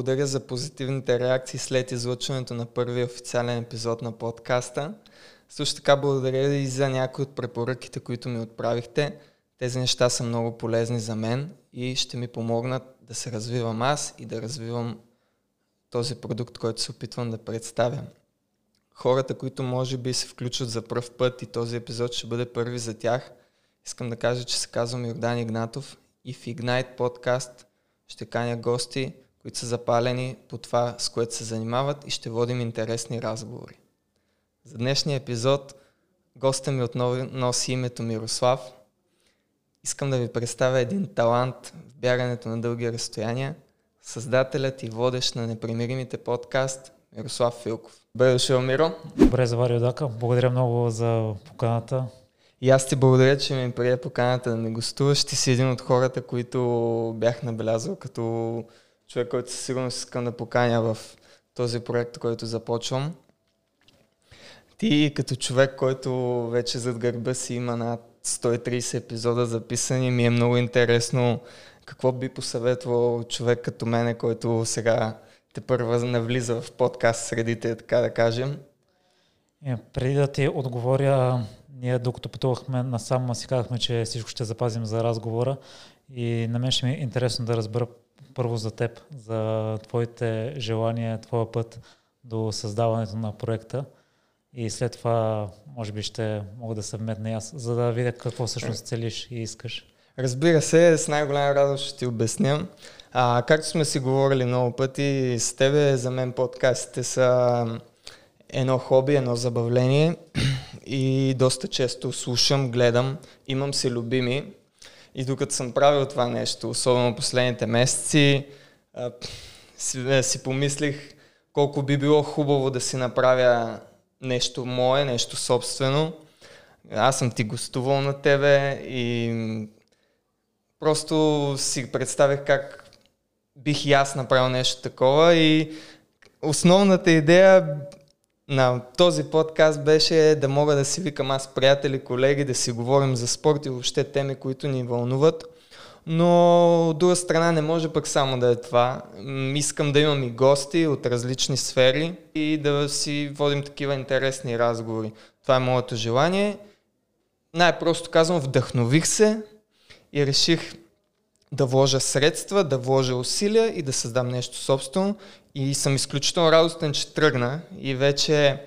благодаря за позитивните реакции след излъчването на първия официален епизод на подкаста. Също така благодаря и за някои от препоръките, които ми отправихте. Тези неща са много полезни за мен и ще ми помогнат да се развивам аз и да развивам този продукт, който се опитвам да представя. Хората, които може би се включат за първ път и този епизод ще бъде първи за тях, искам да кажа, че се казвам Йордан Игнатов и в Ignite подкаст ще каня гости, които са запалени по това, с което се занимават и ще водим интересни разговори. За днешния епизод госта ми отново носи името Мирослав. Искам да ви представя един талант в бягането на дълги разстояния, създателят и водещ на непримиримите подкаст Мирослав Филков. Добре дошъл, Миро. Добре, завари Одака. Благодаря много за поканата. И аз ти благодаря, че ми прие поканата да ми гостуваш. Ти си един от хората, които бях набелязал като човек, който със сигурност искам да поканя в този проект, който започвам. Ти като човек, който вече зад гърба си има над 130 епизода записани, ми е много интересно какво би посъветвал човек като мене, който сега те първа навлиза в подкаст средите, така да кажем. Е, преди да ти отговоря, ние докато пътувахме насам, си казахме, че всичко ще запазим за разговора и на мен ще ми е интересно да разбера първо за теб, за твоите желания, твоя път до създаването на проекта и след това може би ще мога да се вметна аз, за да видя какво всъщност целиш и искаш. Разбира се, с най-голяма радост ще ти обясня. А, както сме си говорили много пъти с тебе, за мен подкастите са едно хоби, едно забавление и доста често слушам, гледам, имам си любими и докато съм правил това нещо, особено последните месеци, си, си помислих колко би било хубаво да си направя нещо мое, нещо собствено. Аз съм ти гостувал на тебе и просто си представих как бих и аз направил нещо такова и основната идея на този подкаст беше да мога да си викам аз приятели, колеги, да си говорим за спорт и въобще теми, които ни вълнуват. Но от друга страна не може пък само да е това. Искам да имам и гости от различни сфери и да си водим такива интересни разговори. Това е моето желание. Най-просто казвам, вдъхнових се и реших да вложа средства, да вложа усилия и да създам нещо собствено. И съм изключително радостен, че тръгна и вече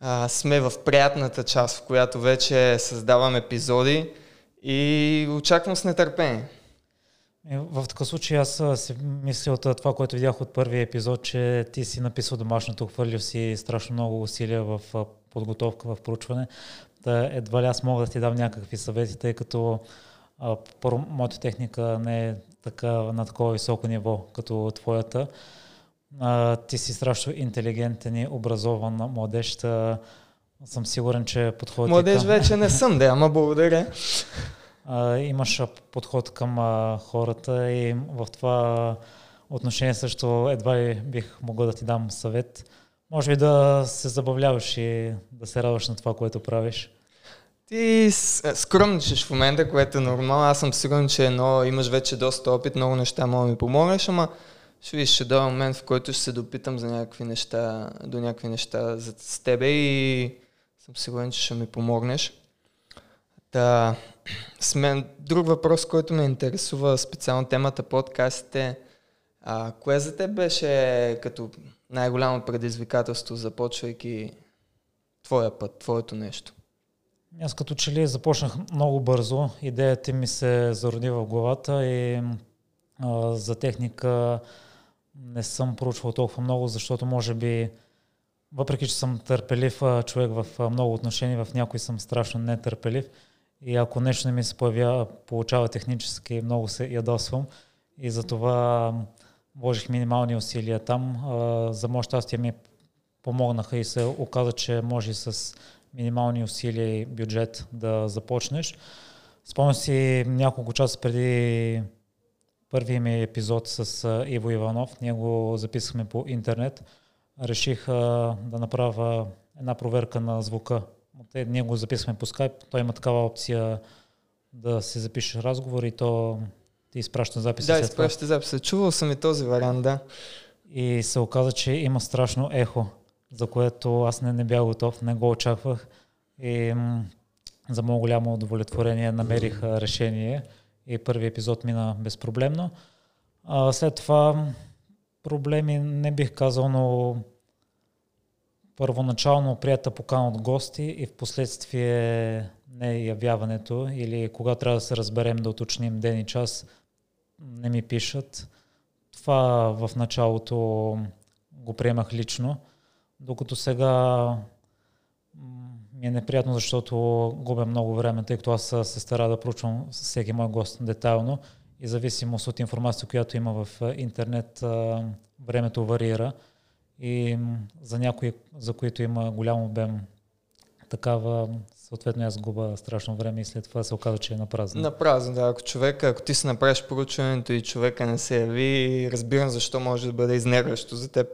а, сме в приятната част, в която вече създавам епизоди и очаквам с нетърпение. Е, в такъв случай аз си мисля от това, което видях от първия епизод, че ти си написал домашното, хвърлил си страшно много усилия в подготовка, в проучване. Да едва ли аз мога да ти дам някакви съвети, тъй като първо, моята техника не е така, на такова високо ниво, като твоята. А, ти си страшно интелигентен и образован младеж. Та, съм сигурен, че подходът Младеж към... вече не съм, да, ама благодаря. А, имаш подход към а, хората и в това отношение също едва ли бих могъл да ти дам съвет. Може би да се забавляваш и да се радваш на това, което правиш. Ти скромничаш в момента, което е нормално. Аз съм сигурен, че едно, имаш вече доста опит, много неща мога да ми помогнеш, ама ще виж, ще дойде момент, в който ще се допитам за някакви неща, до някакви неща за, с тебе и съм сигурен, че ще ми помогнеш. Да, с мен, друг въпрос, който ме интересува специално темата подкастите, а, кое за теб беше като най-голямо предизвикателство, започвайки твоя път, твоето нещо? Аз като че ли започнах много бързо. Идеята ми се зароди в главата и а, за техника не съм проучвал толкова много, защото може би, въпреки че съм търпелив човек в много отношения, в някои съм страшно нетърпелив. И ако нещо не ми се появява, получава технически, много се ядосвам. И затова вложих минимални усилия там. За мое щастие ми помогнаха и се оказа, че може с минимални усилия и бюджет да започнеш. Спомням си няколко часа преди първия ми епизод с Иво Иванов. Ние го записахме по интернет. Реших да направя една проверка на звука. Ние го записахме по скайп. Той има такава опция да се запишеш разговор и то ти изпраща записа. Да, изпраща записа. Чувал съм и този вариант, да. и се оказа, че има страшно ехо, за което аз не, не бях готов, не го очаквах и за много голямо удовлетворение намерих решение и първи епизод мина безпроблемно. А, след това проблеми не бих казал, но първоначално прията покана от гости и в последствие не явяването или кога трябва да се разберем да уточним ден и час, не ми пишат. Това в началото го приемах лично, докато сега ми е неприятно, защото губя много време, тъй като аз се стара да проучвам всеки мой гост детайлно и зависимост от информация, която има в интернет, времето варира. И за някои, за които има голям обем такава, съответно аз губа страшно време и след това се оказа, че е на празно. На празно, да. Ако човека, ако ти си направиш проучването и човека не се яви, разбирам защо може да бъде изнервящо за теб.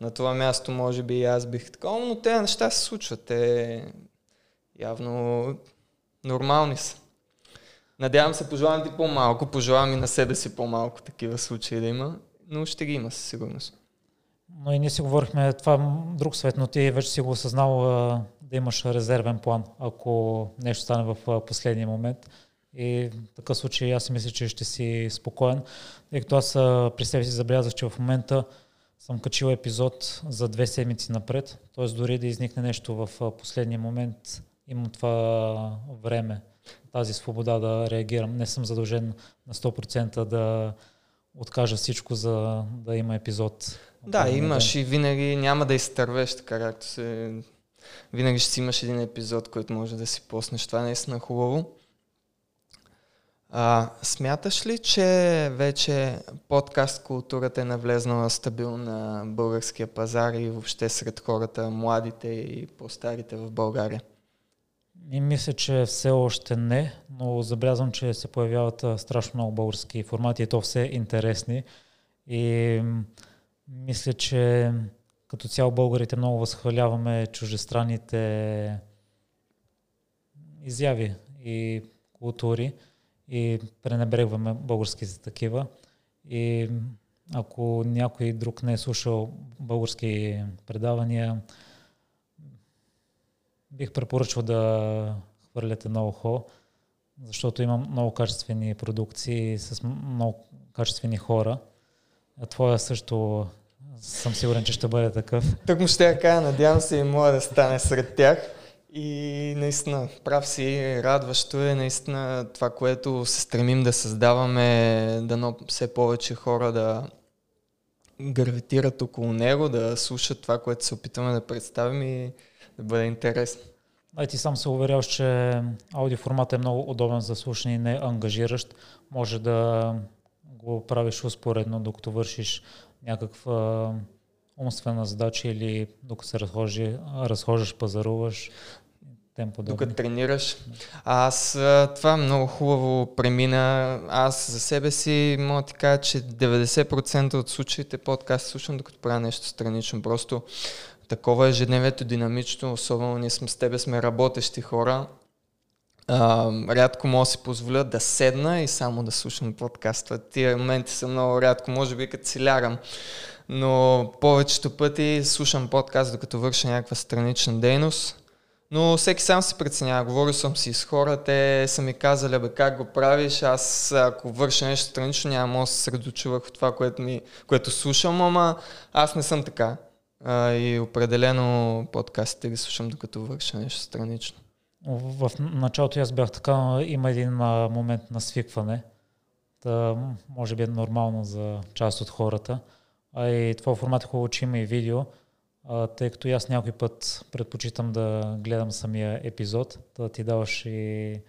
На това място може би и аз бих такова, но те неща се случват. Те явно нормални са. Надявам се, пожелавам ти по-малко, пожелавам и на себе си по-малко такива случаи да има, но ще ги има със сигурност. Но и ние си говорихме, това е друг свет, но ти вече си го осъзнал да имаш резервен план, ако нещо стане в последния момент. И в такъв случай аз си мисля, че ще си спокоен, тъй като аз при себе си забелязах, че в момента съм качил епизод за две седмици напред, т.е. дори да изникне нещо в последния момент, имам това време, тази свобода да реагирам. Не съм задължен на 100% да откажа всичко, за да има епизод. Да, имаш и винаги няма да изтървеш, така както се... Винаги ще си имаш един епизод, който може да си поснеш. Това е наистина хубаво. А, смяташ ли, че вече подкаст културата е навлезнала стабилно на българския пазар и въобще сред хората, младите и по-старите в България? И мисля, че все още не, но забелязвам, че се появяват страшно много български формати и то все интересни. И мисля, че като цяло българите много възхваляваме чужестранните изяви и култури и пренебрегваме българските такива. И ако някой друг не е слушал български предавания, бих препоръчал да хвърляте на ухо, защото има много качествени продукции с много качествени хора. А твоя също съм сигурен, че ще бъде такъв. Тук му ще я кажа, надявам се и моя да стане сред тях. И наистина, прав си, радващо е наистина това, което се стремим да създаваме, дано все повече хора да гравитират около него, да слушат това, което се опитваме да представим и да бъде интересно. А ти сам се уверяваш, че аудиоформат е много удобен за слушане и не ангажиращ. Може да го правиш успоредно, докато вършиш някаква умствена задача или докато се разхожи, разхождаш, пазаруваш. Тем Докато тренираш. Аз това много хубаво премина. Аз за себе си мога да ти кажа, че 90% от случаите подкаст слушам, докато правя нещо странично. Просто такова ежедневието динамично, особено ние сме с тебе, сме работещи хора. А, рядко мога да си позволя да седна и само да слушам подкаста. Тия моменти са много рядко, може би като си лягам. Но повечето пъти слушам подкаст, докато върша някаква странична дейност. Но всеки сам си преценява. Говорил съм си с хора, те са ми казали, бе, как го правиш, аз ако върша нещо странично, няма да се средочу върху това, което, ми, което слушам, ама аз не съм така. А, и определено подкастите ги слушам докато върша нещо странично. В началото аз бях така, има един момент на свикване. Та, може би е нормално за част от хората. А и това формат е хубаво, че има и видео, а, тъй като аз някой път предпочитам да гледам самия епизод, да ти даваш и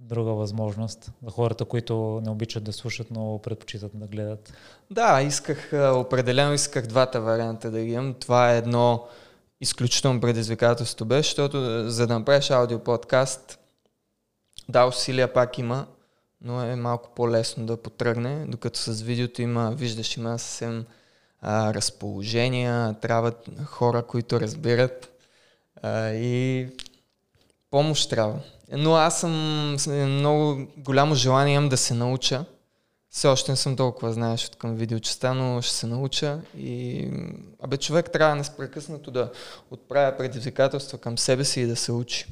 друга възможност за хората, които не обичат да слушат, но предпочитат да гледат. Да, исках, определено исках двата варианта да ги имам. Това е едно изключително предизвикателство беше, защото за да направиш аудиоподкаст, да, усилия пак има, но е малко по-лесно да потръгне, докато с видеото има, виждаш, има съвсем а, разположения, трябват хора, които разбират а, и помощ трябва. Но аз съм много голямо желание имам да се науча все още не съм толкова знаеш от към видеочеста, но ще се науча и абе човек трябва непрекъснато да отправя предизвикателства към себе си и да се учи.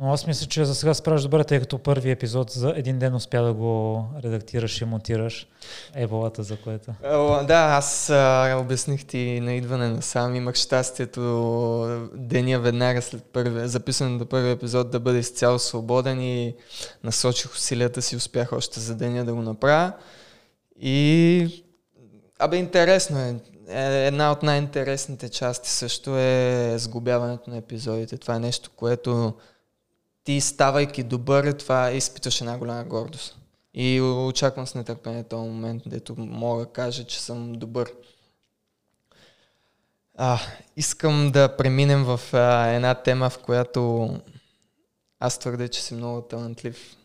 Но аз мисля, че за сега справиш добре, тъй като първи епизод за един ден успя да го редактираш и монтираш. Еболата за което. О, да, аз а, обясних ти на идване на сам. Имах щастието деня веднага след първи, записане до първи епизод да бъде изцяло свободен и насочих усилията си, успях още за деня да го направя. И Абе, интересно е. е. Една от най-интересните части също е сгубяването на епизодите. Това е нещо, което ти ставайки добър, това изпиташ една голяма гордост. И очаквам с нетърпение този момент, дето мога да кажа, че съм добър. А, искам да преминем в а, една тема, в която аз твърдя, че си много талантлив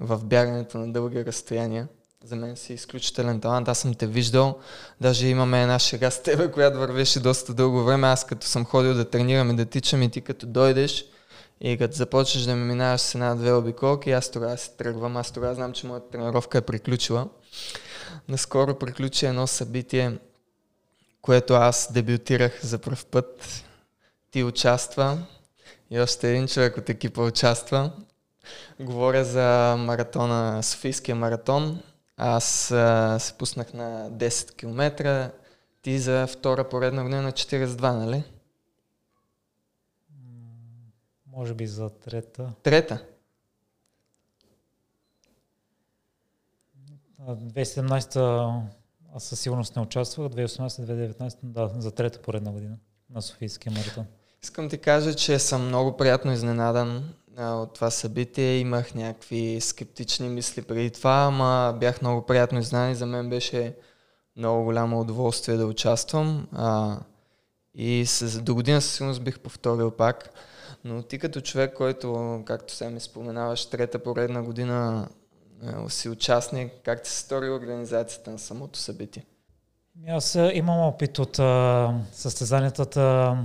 в бягането на дълги разстояния. За мен си изключителен талант. Аз съм те виждал. Даже имаме една шега с тебе, която вървеше доста дълго време. Аз като съм ходил да тренирам и да тичам и ти като дойдеш, и като започнеш да ми минаваш с една-две обиколки, аз тогава се тръгвам. Аз тогава знам, че моята тренировка е приключила. Наскоро приключи едно събитие, което аз дебютирах за първ път. Ти участва и още един човек от екипа участва. Говоря за маратона, Софийския маратон. Аз а, се пуснах на 10 км, ти за втора поредна година на 42, нали? Може би за трета. Трета? 2017 аз със сигурност не участвах, 2018-2019 да, за трета поредна година на Софийския маратон. Искам ти кажа, че съм много приятно изненадан а, от това събитие. Имах някакви скептични мисли преди това, ама бях много приятно изненадан и за мен беше много голямо удоволствие да участвам. А, и с, до година със сигурност бих повторил пак. Но ти като човек, който, както сега ми споменаваш, трета поредна година е, си участник, как ти се стори организацията на самото събитие? Аз е, имам опит от а, състезанията.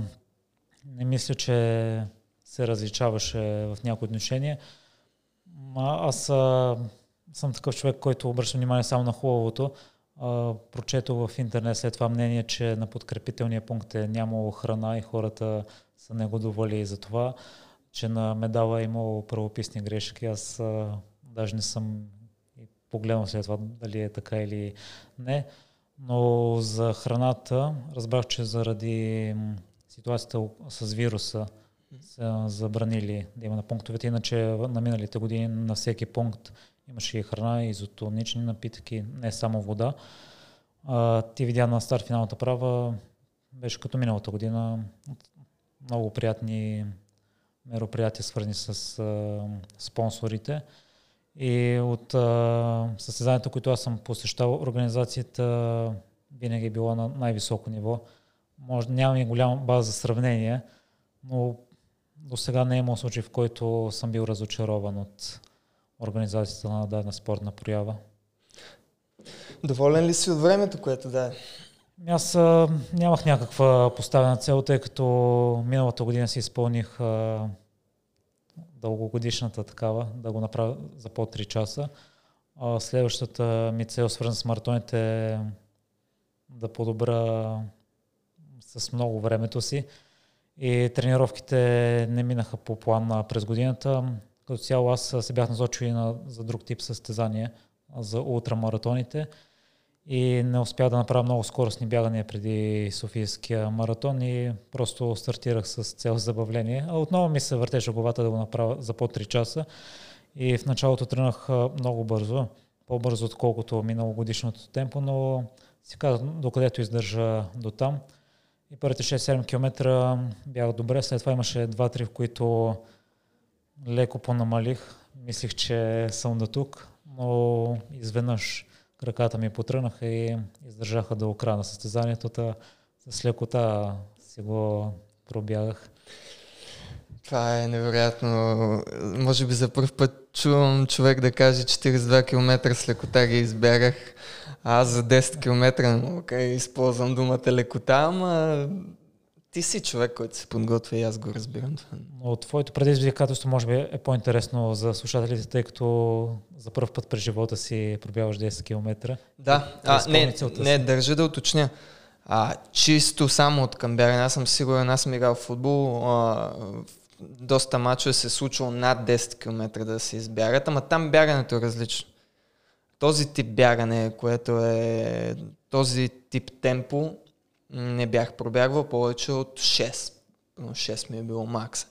Не мисля, че се различаваше в някои отношения. Аз а, съм такъв човек, който обръща внимание само на хубавото. А, прочето в интернет след това мнение, че на подкрепителния пункт е нямало храна и хората са негодували за това, че на медала е имало правописни грешки. Аз а, даже не съм погледнал след това дали е така или не. Но за храната разбрах, че заради ситуацията с вируса са забранили да има на пунктовете, иначе на миналите години на всеки пункт имаше и храна, и изотонични напитки, не само вода. А, ти видя на старт финалната права, беше като миналата година, много приятни мероприятия, свързани с а, спонсорите. И от а, състезанията, които аз съм посещавал, организацията винаги е била на най-високо ниво. Може нямам и голяма база за сравнение, но до сега не е имал случай, в който съм бил разочарован от организацията на дадена спортна проява. Доволен ли си от времето, което да е? Аз а, нямах някаква поставена цел, тъй като миналата година си изпълних а, дългогодишната такава, да го направя за по 3 часа. А, следващата ми цел, свързана с маратоните, е да подобра с много времето си. И тренировките не минаха по план през годината. Като цяло аз се бях насочил и на, за друг тип състезание, за ултрамаратоните и не успях да направя много скоростни бягания преди Софийския маратон и просто стартирах с цел забавление. А отново ми се въртеше главата да го направя за по 3 часа и в началото тръгнах много бързо, по-бързо отколкото миналогодишното темпо, но си казах докъдето издържа до там. И първите 6-7 км бях добре, след това имаше 2-3, в които леко понамалих. Мислих, че съм до тук, но изведнъж краката ми потрънаха и издържаха до края на състезанието. Та с лекота си го пробягах. Това е невероятно. Може би за първ път чувам човек да каже 42 км с лекота ги избягах. Аз за 10 км не използвам думата лекота, ама ти си човек, който се подготвя и аз го разбирам. Но твоето предизвикателство може би е по-интересно за слушателите, тъй като за първ път през живота си пробяваш 10 км. Да, а, не, не, държа да уточня. А, чисто само от към бягане. Аз съм сигурен, аз съм играл в футбол. А, доста мачове се е случило над 10 км да се избягат, ама там бягането е различно. Този тип бягане, което е този тип темпо, не бях пробягвал повече от 6. 6 ми е било макс.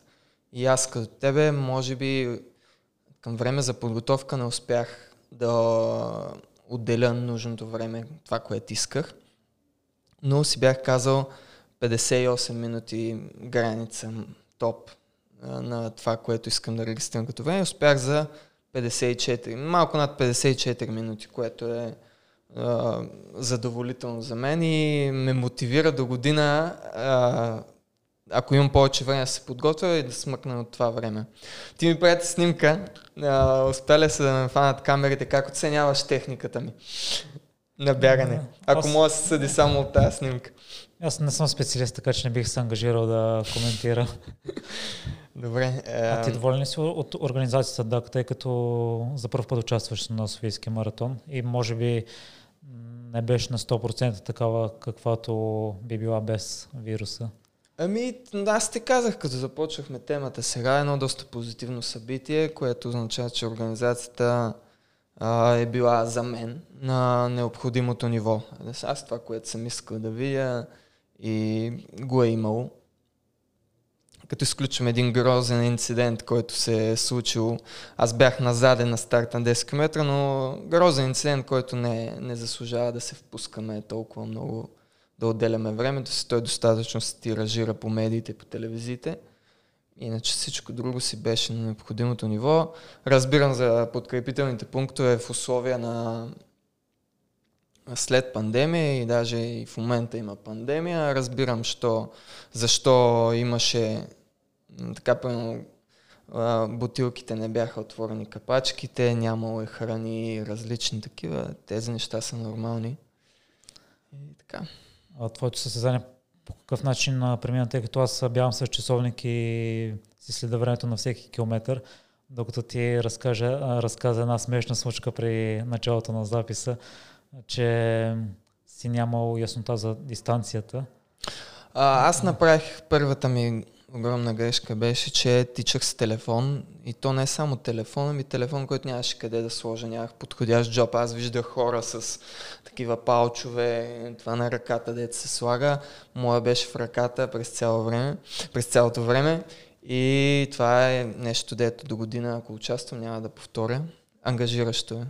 И аз като тебе, може би към време за подготовка не успях да отделя нужното време, това, което исках. Но си бях казал 58 минути граница топ на това, което искам да регистрирам като време. Успях за 54, малко над 54 минути, което е а, задоволително за мен и ме мотивира до година, а, ако имам повече време да се подготвя и да смъкна от това време. Ти ми прати снимка, а, успяли се да ме фанат камерите, как оценяваш техниката ми на бягане, ако мога да се съди само от тази снимка. Аз не съм специалист, така че не бих се ангажирал да коментирам. Добре. Е... А ти доволен ли си от организацията ДАК, тъй като за първ път участваш на Софийския маратон и може би не беше на 100% такава, каквато би била без вируса? Ами, аз те казах, като започнахме темата сега, едно доста позитивно събитие, което означава, че организацията а, е била за мен на необходимото ниво. Аз това, което съм искал да видя и го е имало като изключим един грозен инцидент, който се е случил. Аз бях на заден на старт на 10 км, но грозен инцидент, който не, не заслужава да се впускаме толкова много, да отделяме времето си. Той достатъчно се тиражира по медиите, по телевизиите. Иначе всичко друго си беше на необходимото ниво. Разбирам за подкрепителните пунктове в условия на след пандемия и даже и в момента има пандемия. Разбирам, що, защо имаше така, пълно, бутилките не бяха отворени капачките, нямало е храни, различни такива. Тези неща са нормални. И така. А твоето състезание по какъв начин премина, тъй като аз бявам с часовник и си следа времето на всеки километър, докато ти разкажа, разказа една смешна случка при началото на записа, че си нямал яснота за дистанцията. А, аз направих първата ми огромна грешка беше, че тичах с телефон и то не е само телефон, ами телефон, който нямаше къде да сложа, нямах подходящ джоб. Аз виждах хора с такива палчове, това на ръката, дето се слага. Моя беше в ръката през цяло време, през цялото време. И това е нещо, дето до година, ако участвам, няма да повторя. Ангажиращо е.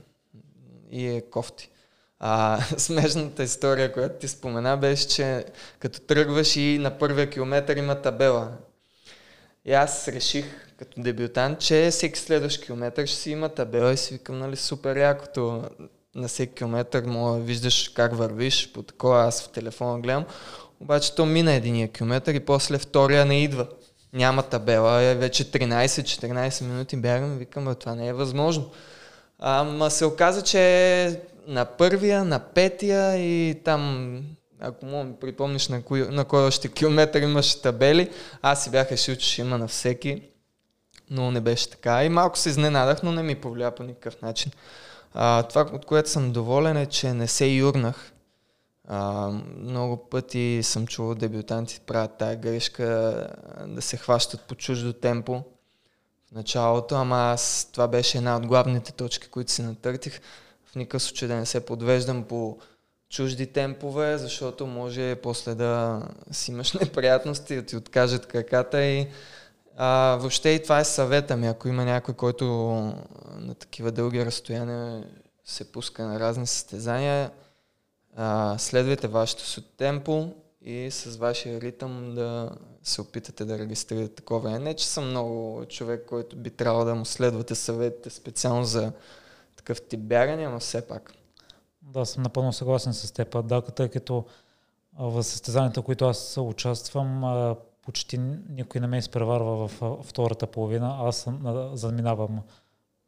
И е кофти. А, смешната история, която ти спомена, беше, че като тръгваш и на първия километър има табела. И аз реших, като дебютант, че всеки следващ километър ще си има табела и си викам, нали, супер якото на всеки километър да виждаш как вървиш, по такова аз в телефона гледам. Обаче то мина единия километър и после втория не идва. Няма табела, е вече 13-14 минути бягам и викам, това не е възможно. Ама се оказа, че на първия, на петия и там ако мога ми припомниш на кой, на кой още километър имаше табели, аз си бях решил, че ще има на всеки, но не беше така. И малко се изненадах, но не ми повлия по никакъв начин. А, това, от което съм доволен е, че не се юрнах. А, много пъти съм чувал дебютанти правят тая грешка да се хващат по чуждо темпо в началото, ама аз това беше една от главните точки, които си натъртих. В никакъв случай да не се подвеждам по чужди темпове, защото може после да си имаш неприятности, да ти откажат краката и а, въобще и това е съвета ми. Ако има някой, който на такива дълги разстояния се пуска на разни състезания, а, следвайте вашето темпо и с вашия ритъм да се опитате да регистрирате такова. Не, че съм много човек, който би трябвало да му следвате съветите специално за такъв тип бягане, но все пак. Да, съм напълно съгласен с теб. Да, тъй като в състезанията, които аз участвам, почти никой не ме изпреварва в втората половина. Аз заминавам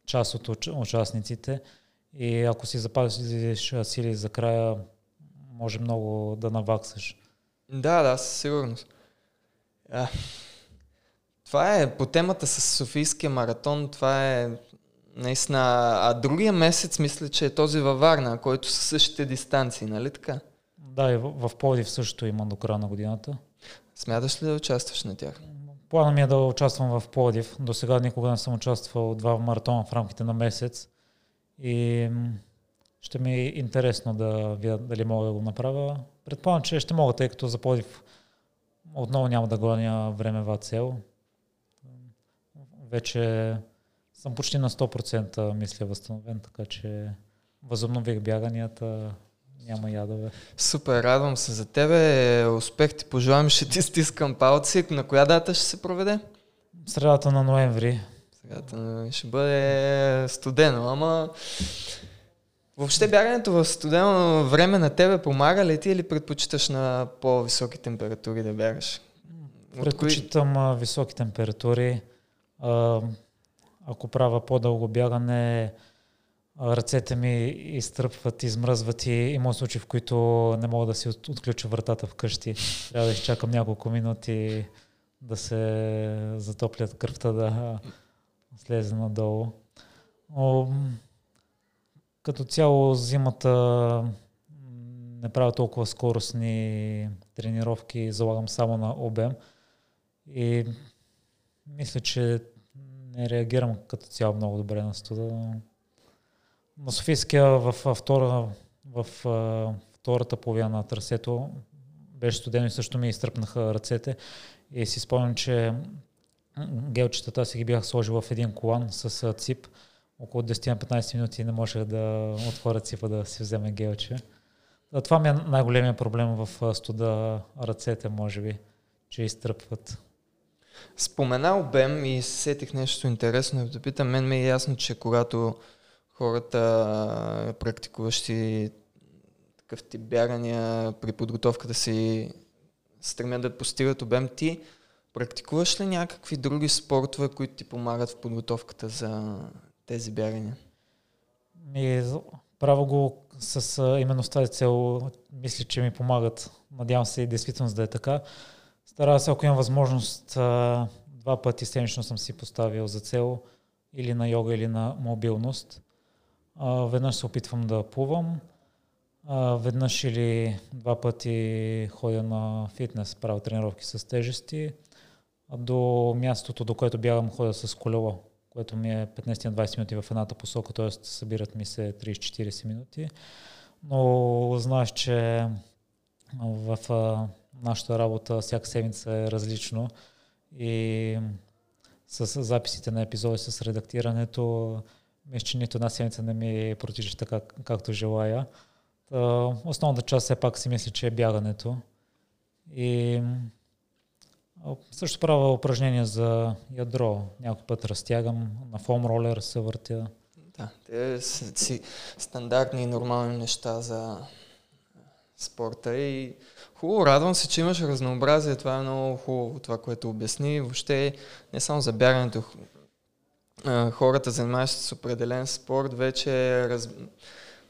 част от участниците и ако си запазиш сили за края, може много да наваксаш. Да, да, със сигурност. А, това е по темата с Софийския маратон, това е наистина. А другия месец мисля, че е този във Варна, който са същите дистанции, нали така? Да, и в, в Пловдив също има до края на годината. Смяташ ли да участваш на тях? Плана ми е да участвам в Пловдив. До сега никога не съм участвал два маратона в рамките на месец. И ще ми е интересно да видя дали мога да го направя. Предполагам, че ще мога, тъй като за Пловдив отново няма да гоня времева цел. Вече съм почти на 100% мисля възстановен, така че възобнових бяганията, няма ядове. Супер, радвам се за тебе. Успех ти пожелавам, ще ти стискам палци. На коя дата ще се проведе? Средата на ноември. Средата ще бъде студено, ама Въобще бягането в студено време на тебе помага ли ти или предпочиташ на по-високи температури да бягаш? Предпочитам кои... високи температури. Ако правя по-дълго бягане, ръцете ми изтръпват, измръзват и има случаи, в които не мога да си отключа вратата вкъщи. Трябва да изчакам няколко минути да се затоплят кръвта да слезе надолу. Като цяло зимата не правя толкова скоростни тренировки, залагам само на обем и мисля, че не реагирам като цяло много добре на студа. На Софийския в, втора, в втората половина на трасето беше студено и също ми изтръпнаха ръцете и си спомням, че гелчетата си ги бях сложил в един колан с цип – около 10-15 минути не можех да отворя цифа да си вземе гелче. Това ми е най-големия проблем в студа ръцете, може би, че изтръпват. Спомена обем и сетих нещо интересно да питам. Мен ми е ясно, че когато хората, практикуващи такъв тип бягания при подготовката си стремят да постигат обем, ти практикуваш ли някакви други спортове, които ти помагат в подготовката за тези бягания? И правя го с именно с тази цел. Мисля, че ми помагат. Надявам се и действително да е така. Старая се, ако имам възможност, два пъти седмично съм си поставил за цел или на йога, или на мобилност. Веднъж се опитвам да плувам, веднъж или два пъти ходя на фитнес, правя тренировки с тежести. До мястото, до което бягам, ходя с колело което ми е 15-20 минути в едната посока, т.е. събират ми се 30-40 минути. Но знаеш, че в нашата работа всяка седмица е различно и с записите на епизоди, с редактирането, мисля, че нито една седмица не ми протича така, както желая. Основната част все пак си мисля, че е бягането. И също правя упражнения за ядро. Някой път разтягам, на фом ролер се въртя. Да, те са си стандартни и нормални неща за спорта и хубаво, радвам се, че имаш разнообразие. Това е много хубаво, това, което обясни. Въобще не само за бягането. Хората, занимаващи с определен спорт, вече раз...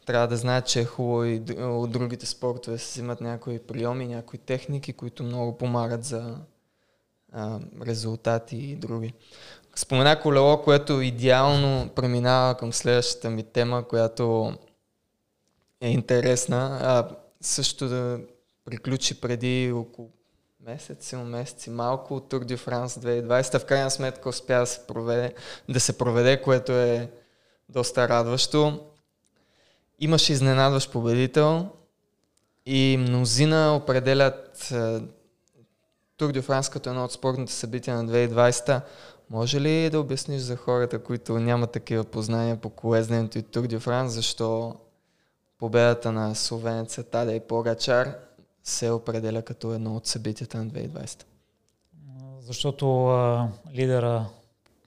трябва да знаят, че е хубаво и от другите спортове се взимат някои приеми, някои техники, които много помагат за резултати и други. Спомена колело, което идеално преминава към следващата ми тема, която е интересна. А, също да приключи преди около месец, месец и малко от Tour de France 2020. В крайна сметка успя да се проведе, да се проведе което е доста радващо. Имаше изненадващ победител и мнозина определят Тур де Франс като едно от спортните събития на 2020. Може ли да обясниш за хората, които нямат такива познания по колезненето и Тур де Франс, защо победата на словенеца Тадей Погачар се определя като едно от събитията на 2020? Защото а, лидера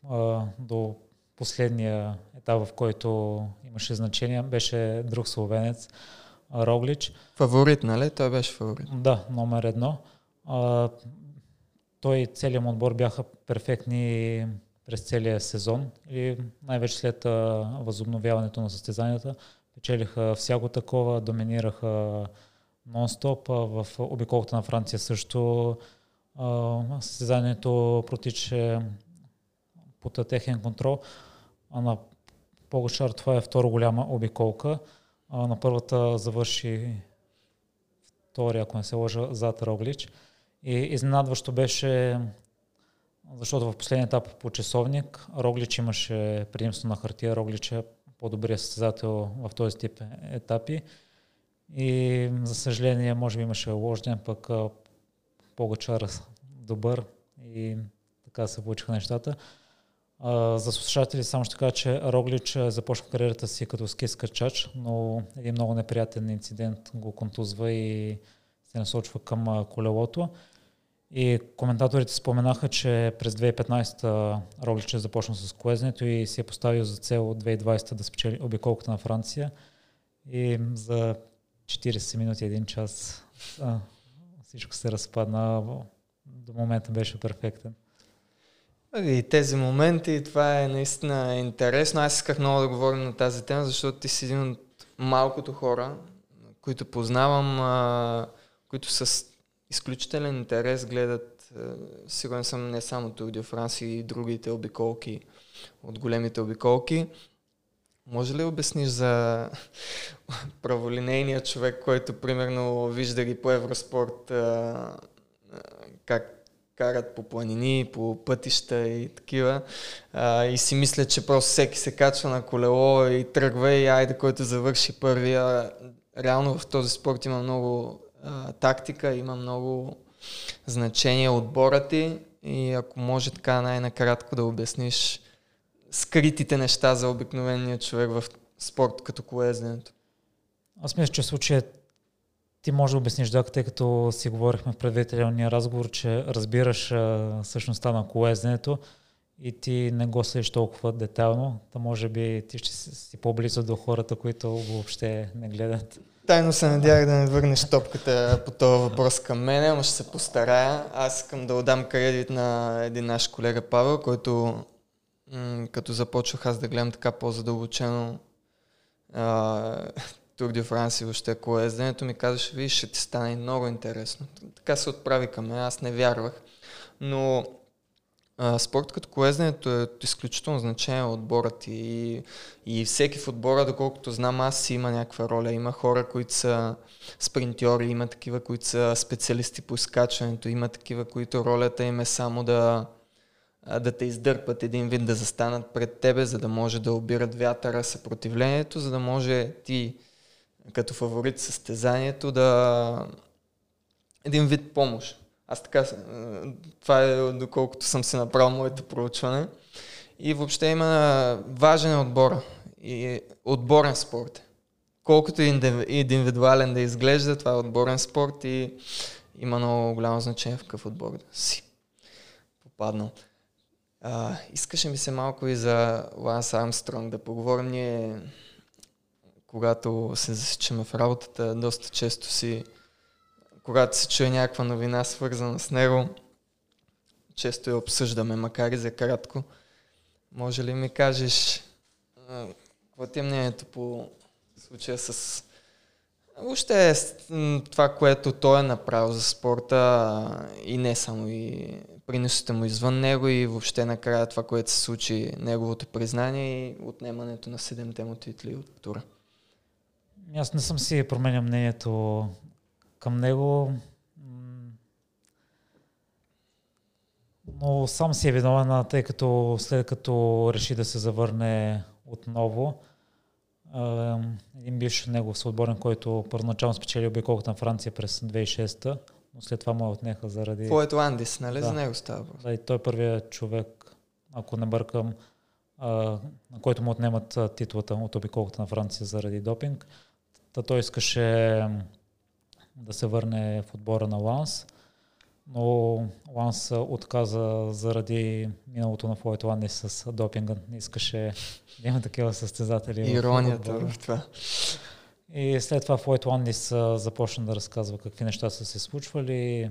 а, до последния етап, в който имаше значение, беше друг словенец, Роглич. Фаворит, нали? Той беше фаворит. Да, номер едно. А, той и целият му отбор бяха перфектни през целия сезон и най-вече след възобновяването на състезанията печелиха всяко такова, доминираха нон-стоп. В обиколката на Франция също състезанието протича под техен контрол. А на Погачар това е втора голяма обиколка. А на първата завърши втори, ако не се лъжа, зад Роглич. И изненадващо беше, защото в последния етап по часовник Роглич имаше предимство на хартия. Роглич е по-добрият състезател в този тип етапи. И за съжаление, може би имаше ложден, пък Погачар добър и така се получиха нещата. А, за слушатели само ще кажа, че Роглич започна кариерата си като ски скачач, но един много неприятен инцидент го контузва и се насочва към колелото. И коментаторите споменаха, че през 2015 Роглич е започнал с колезнето и си е поставил за цел 2020 да спечели обиколката на Франция. И за 40 минути, един час а, всичко се разпадна. До момента беше перфектен. И тези моменти, това е наистина интересно. Аз исках много да говорим на тази тема, защото ти си един от малкото хора, които познавам, а, които с изключителен интерес гледат, а, сигурен съм не само Тур де Франс и другите обиколки от големите обиколки. Може ли обясниш за праволинейния човек, който примерно вижда ги по Евроспорт а, как карат по планини, по пътища и такива. А, и си мисля, че просто всеки се качва на колело и тръгва и айде, който завърши първия. Реално в този спорт има много тактика, има много значение отбора ти и ако може така най-накратко да обясниш скритите неща за обикновения човек в спорт като колезденето. Аз мисля, че случаят ти може да обясниш, да, тъй като си говорихме в предварителния разговор, че разбираш а, същността на колезнето и ти не го следиш толкова детайлно, то може би ти ще си по-близо до хората, които въобще не гледат. Тайно се надявах да не върнеш топката по този въпрос към мен, но ще се постарая. Аз искам да отдам кредит на един наш колега Павел, който м- като започвах аз да гледам така по-задълбочено Тур де Франс и въобще колезденето ми казваше, виж, ще ти стане много интересно. Така се отправи към мен, аз не вярвах. Но спорт като колезденето е изключително значение отборът и, и всеки в отбора, доколкото знам аз, си има някаква роля. Има хора, които са спринтьори, има такива, които са специалисти по изкачването, има такива, които ролята им е само да, да те издърпат един вид, да застанат пред тебе, за да може да обират вятъра, съпротивлението, за да може ти като фаворит състезанието да един вид помощ. Аз така, това е доколкото съм си направил моето проучване. И въобще има важен отбор. И отборен спорт. Колкото индивидуален да изглежда, това е отборен спорт и има много голямо значение в какъв отбор да си попаднал. А, искаше ми се малко и за Ланс Армстронг да поговорим. Ние когато се засичаме в работата, доста често си, когато се чуе някаква новина свързана с него, често я обсъждаме, макар и за кратко. Може ли ми кажеш какво ти е мнението по случая с Въобще е това, което той е направил за спорта и не само и приносите му извън него и въобще накрая това, което се случи, неговото признание и отнемането на седемте му титли от тура. Аз не съм си променял мнението към него. Но сам си е виновен, тъй като след като реши да се завърне отново, един бивш негов съотборен, който първоначално спечели обиколката на Франция през 2006 но след това му отнеха заради... Поет Ландис, нали? Да. За него става. Да, и той е първият човек, ако не бъркам, на който му отнемат титлата от обиколката на Франция заради допинг. Та той искаше да се върне в отбора на Ланс, но Ланс отказа заради миналото на Флойтланди с допинга. Не искаше да има такива състезатели. Иронията в, в това. И след това Флойтландис започна да разказва какви неща са се случвали.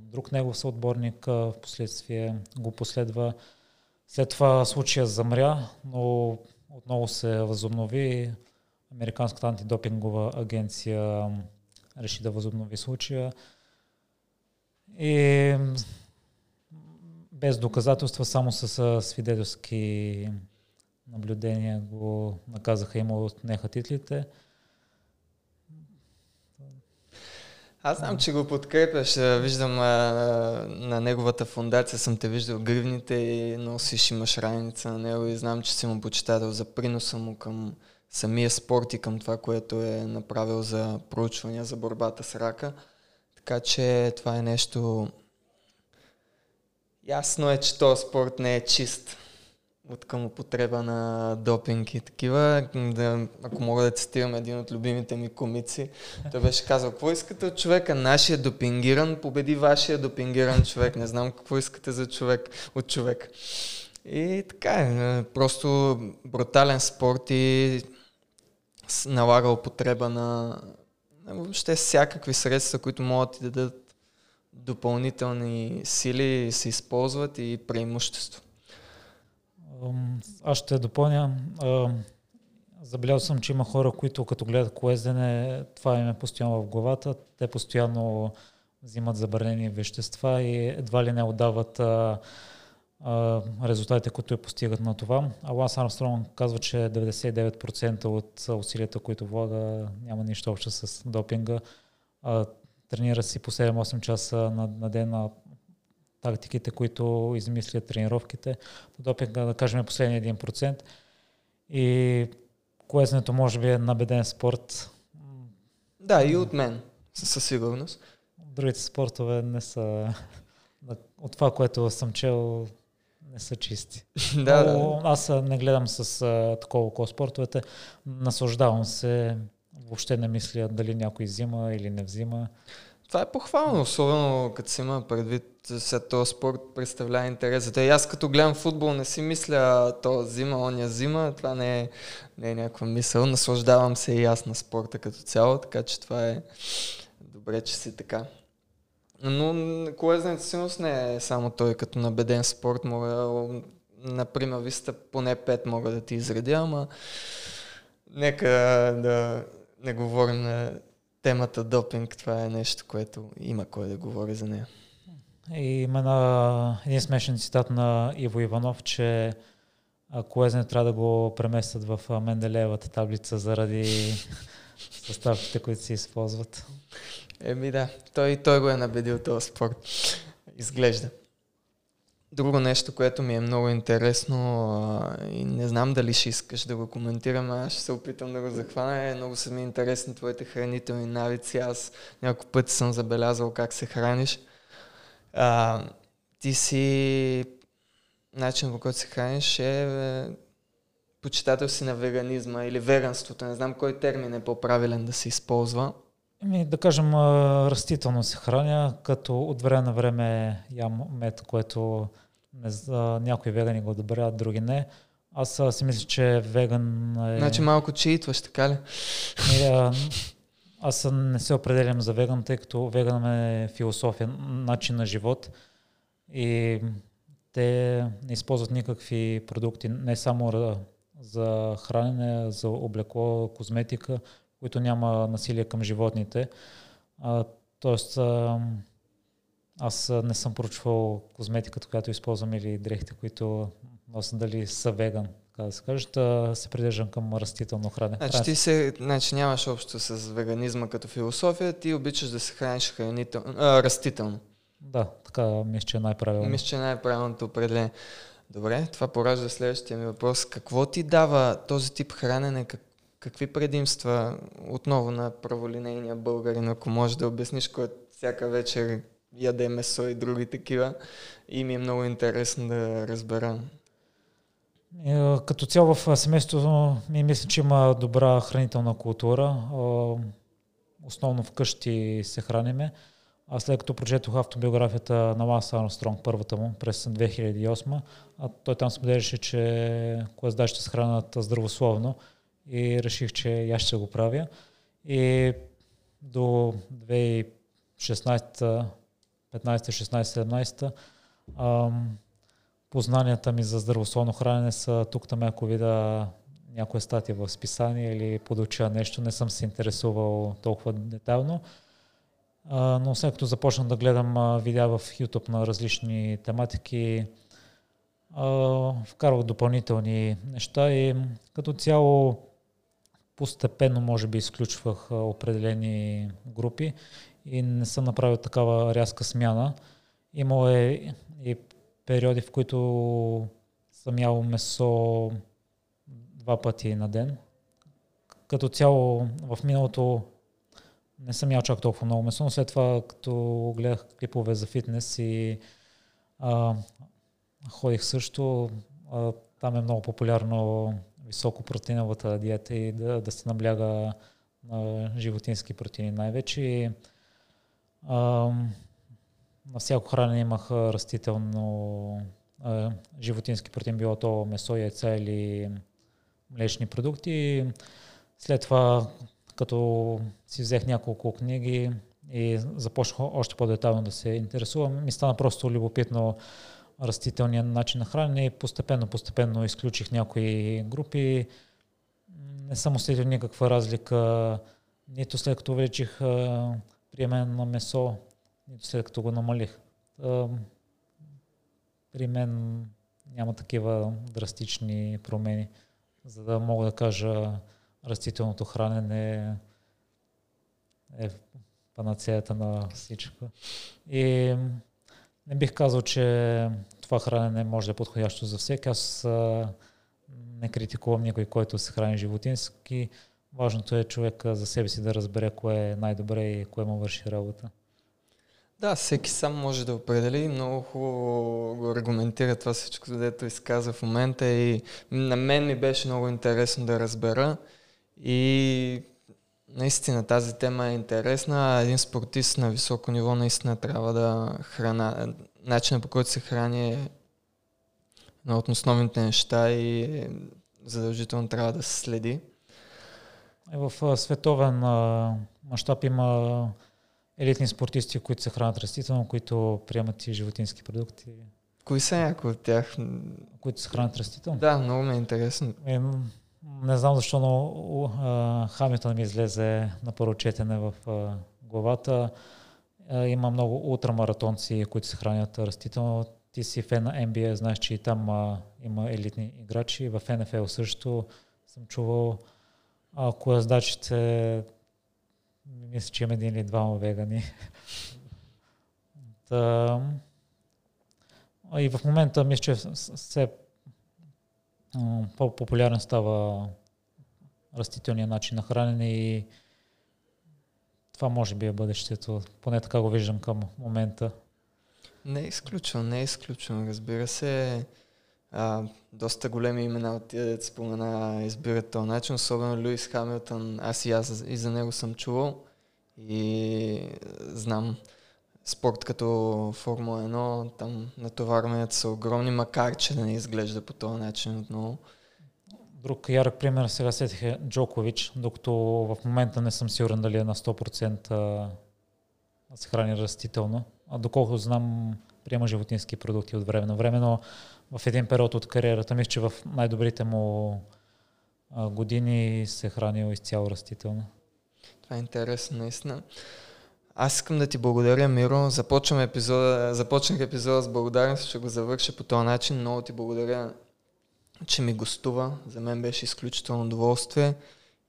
Друг негов съотборник в последствие го последва. След това случая замря, но отново се възобнови. Американската антидопингова агенция реши да възобнови случая. И без доказателства, само с свидетелски наблюдения го наказаха, има отнеха титлите. Аз знам, че го подкрепяш. Виждам а, на неговата фундация, съм те виждал гривните и носиш, имаш раница на него и знам, че си му почитател за приноса му към самия спорт и към това, което е направил за проучвания за борбата с рака. Така че това е нещо... Ясно е, че този спорт не е чист от към употреба на допинг и такива. Да, ако мога да цитирам един от любимите ми комици, той беше казал, какво искате от човека? Нашия допингиран победи вашия допингиран човек. Не знам какво искате за човек, от човек. И така е, просто брутален спорт и налага употреба на въобще всякакви средства, които могат да дадат допълнителни сили, се използват и преимущество. Аз ще допълня. Забелязал съм, че има хора, които като гледат колездене, това им е постоянно в главата. Те постоянно взимат забранени вещества и едва ли не отдават а, а, резултатите, които е постигат на това. А Ланс Армстронг казва, че 99% от усилията, които влага, няма нищо общо с допинга. А, тренира си по 7-8 часа на, на ден, на тактиките, които измислят тренировките. Допинга, да кажем, е последния 1%. И колезнето може би е набеден спорт. Да, и от мен, със сигурност. Другите спортове не са... От това, което съм чел, не са чисти. да, да. Аз не гледам с а, такова около спортовете. Наслаждавам се. Въобще не мисля дали някой взима или не взима. Това е похвално, особено като си има предвид, че този спорт представлява интерес. Зато и аз като гледам футбол не си мисля то зима, оня зима, това не е, не е някаква мисъл. Наслаждавам се и аз на спорта като цяло, така че това е добре, че си така. Но колезнето сигурност не е само той като набеден спорт. Мога, например, виста поне пет мога да ти изредя, ама нека да не говорим на темата допинг, това е нещо, което има кой да говори за нея. И има на един смешен цитат на Иво Иванов, че Колезен трябва да го преместят в Менделеевата таблица заради съставките, които се използват. Еми да, той, той го е набедил този спорт. Изглежда. Друго нещо, което ми е много интересно а, и не знам дали ще искаш да го коментирам, аз ще се опитам да го захвана. Е, много са ми интересни твоите хранителни навици. Аз няколко пъти съм забелязал как се храниш. А, ти си начин по който се храниш е, е почитател си на веганизма или веганството. Не знам кой термин е по-правилен да се използва. Ами, да кажем, растително се храня, като от време на време ям мед, което не, някои вегани го одобряват, други не. Аз си мисля, че веган е... Значи малко читваш, така ли? Не, аз не се определям за веган, тъй като веган е философия, начин на живот и те не използват никакви продукти, не само за хранене, за облекло, козметика, които няма насилие към животните. А, тоест, а, аз не съм проучвал козметиката, която използвам или дрехите, които нося дали са веган, така да се каже, да се придържам към растително хранене. Значи ти се, значи нямаш общо с веганизма като философия, ти обичаш да се храниш хранител, а, растително. Да, така мисля, че е най-правилно. Мисля, че е най-правилното определение. Добре, това поражда следващия ми въпрос. Какво ти дава този тип хранене? Как, какви предимства отново на праволинейния българин, ако можеш да обясниш, който всяка вечер яде месо и други такива. И ми е много интересно да разбера. Е, като цяло в семейството ми мисля, че има добра хранителна култура. Основно вкъщи се храниме. Аз след като прочетох автобиографията на Ланс Армстронг, първата му, през 2008, а той там споделяше, че кога ще се хранят здравословно и реших, че я ще го правя. И до 2016 15, 16, 17 познанията ми за здравословно хранене са тук там, ако видя някоя статия в списание или подуча нещо, не съм се интересувал толкова детайлно. Но след като започнах да гледам видеа в YouTube на различни тематики, а, вкарвах допълнителни неща и като цяло постепенно може би изключвах определени групи и не съм направил такава рязка смяна. Имало е и периоди, в които съм ял месо два пъти на ден. Като цяло в миналото не съм ял чак толкова много месо, но след това, като гледах клипове за фитнес и а, ходих също, а, там е много популярно високопротеиновата диета и да, да се набляга на животински протеини най-вече. А, на всяко хранене имах растително а, животински протеин, било то месо, яйца или млечни продукти. След това, като си взех няколко книги и започнах още по-детално да се интересувам, ми стана просто любопитно растителния начин на хранене и постепенно, постепенно изключих някои групи. Не съм усетил никаква разлика, нито след като увеличих приемен на месо, нито след като го намалих. При мен няма такива драстични промени, за да мога да кажа растителното хранене е панацеята на всичко. И не бих казал, че това хранене може да е подходящо за всеки. Аз а, не критикувам никой, който се храни животински. Важното е човек за себе си да разбере кое е най-добре и кое му върши работа. Да, всеки сам може да определи. Много хубаво го аргументира това всичко, дето изказа в момента и на мен ми беше много интересно да разбера и наистина тази тема е интересна. Един спортист на високо ниво наистина трябва да храна. Начинът по който се храни е едно от основните неща и задължително трябва да се следи. Е, в световен мащаб има елитни спортисти, които се хранят растително, които приемат и животински продукти. Кои са някои от тях? Които се хранят растително? Да, много ме е интересно. Е, не знам защо, но Хамилтън ми излезе на първо четене в а, главата. А, има много ултрамаратонци, които се хранят растително. Ти си фен на NBA, знаеш, че и там а, има елитни играчи. В НФЛ също съм чувал. Ако яздачите, мисля, че има един или двама вегани. Та, и в момента мисля, че все по-популярен става растителния начин на хранене и това може би е бъдещето. Поне така го виждам към момента. Не е изключено, не е изключено. Разбира се, а, доста големи имена от тия да спомена избират този начин, особено Луис Хамилтън. Аз и аз и за него съм чувал и знам спорт като Формула 1, там натоварванията са огромни, макар че да не изглежда по този начин отново. Друг ярък пример сега сетих е Джокович, докато в момента не съм сигурен дали е на 100% да се храни растително. А доколкото знам, приема животински продукти от време на време, но в един период от кариерата мисля, че в най-добрите му години се е хранил изцяло растително. Това е интересно, наистина. Аз искам да ти благодаря, Миро. Започвам епизода, започнах епизода с благодарност, ще го завърша по този начин. Много ти благодаря, че ми гостува. За мен беше изключително удоволствие.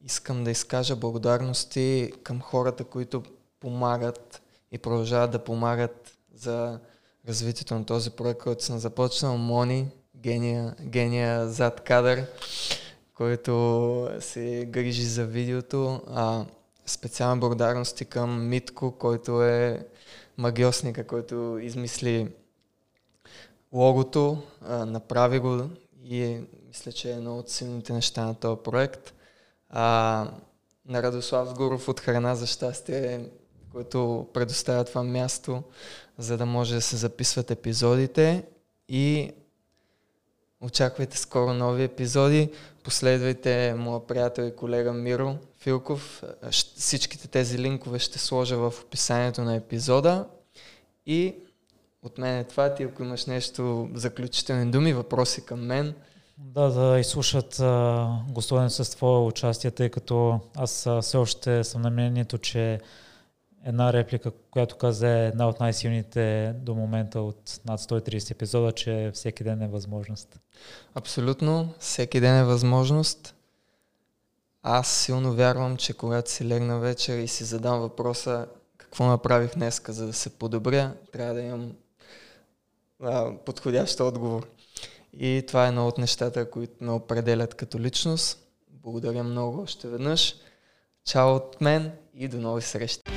Искам да изкажа благодарности към хората, които помагат и продължават да помагат за развитието на този проект, който съм започнал. Мони, гения, гения зад кадър, който се грижи за видеото. А, Специална благодарности към Митко, който е магиосника, който измисли логото, направи го и мисля, че е едно от силните неща на този проект. А, на Радослав Сгуров от Храна за щастие, който предоставя това място, за да може да се записват епизодите и очаквайте скоро нови епизоди. Последвайте моя приятел и колега Миро Филков. Всичките тези линкове ще сложа в описанието на епизода. И от мен е това. Ти ако имаш нещо заключителни думи, въпроси към мен. Да, да изслушат гостуване с твое участие, тъй като аз все още съм на мнението, че една реплика, която каза е една от най-силните до момента от над 130 епизода, че всеки ден е възможност. Абсолютно, всеки ден е възможност. Аз силно вярвам, че когато си легна вечер и си задам въпроса какво направих днеска, за да се подобря, трябва да имам а, подходящ отговор. И това е едно от нещата, които ме определят като личност. Благодаря много още веднъж. Чао от мен и до нови срещи!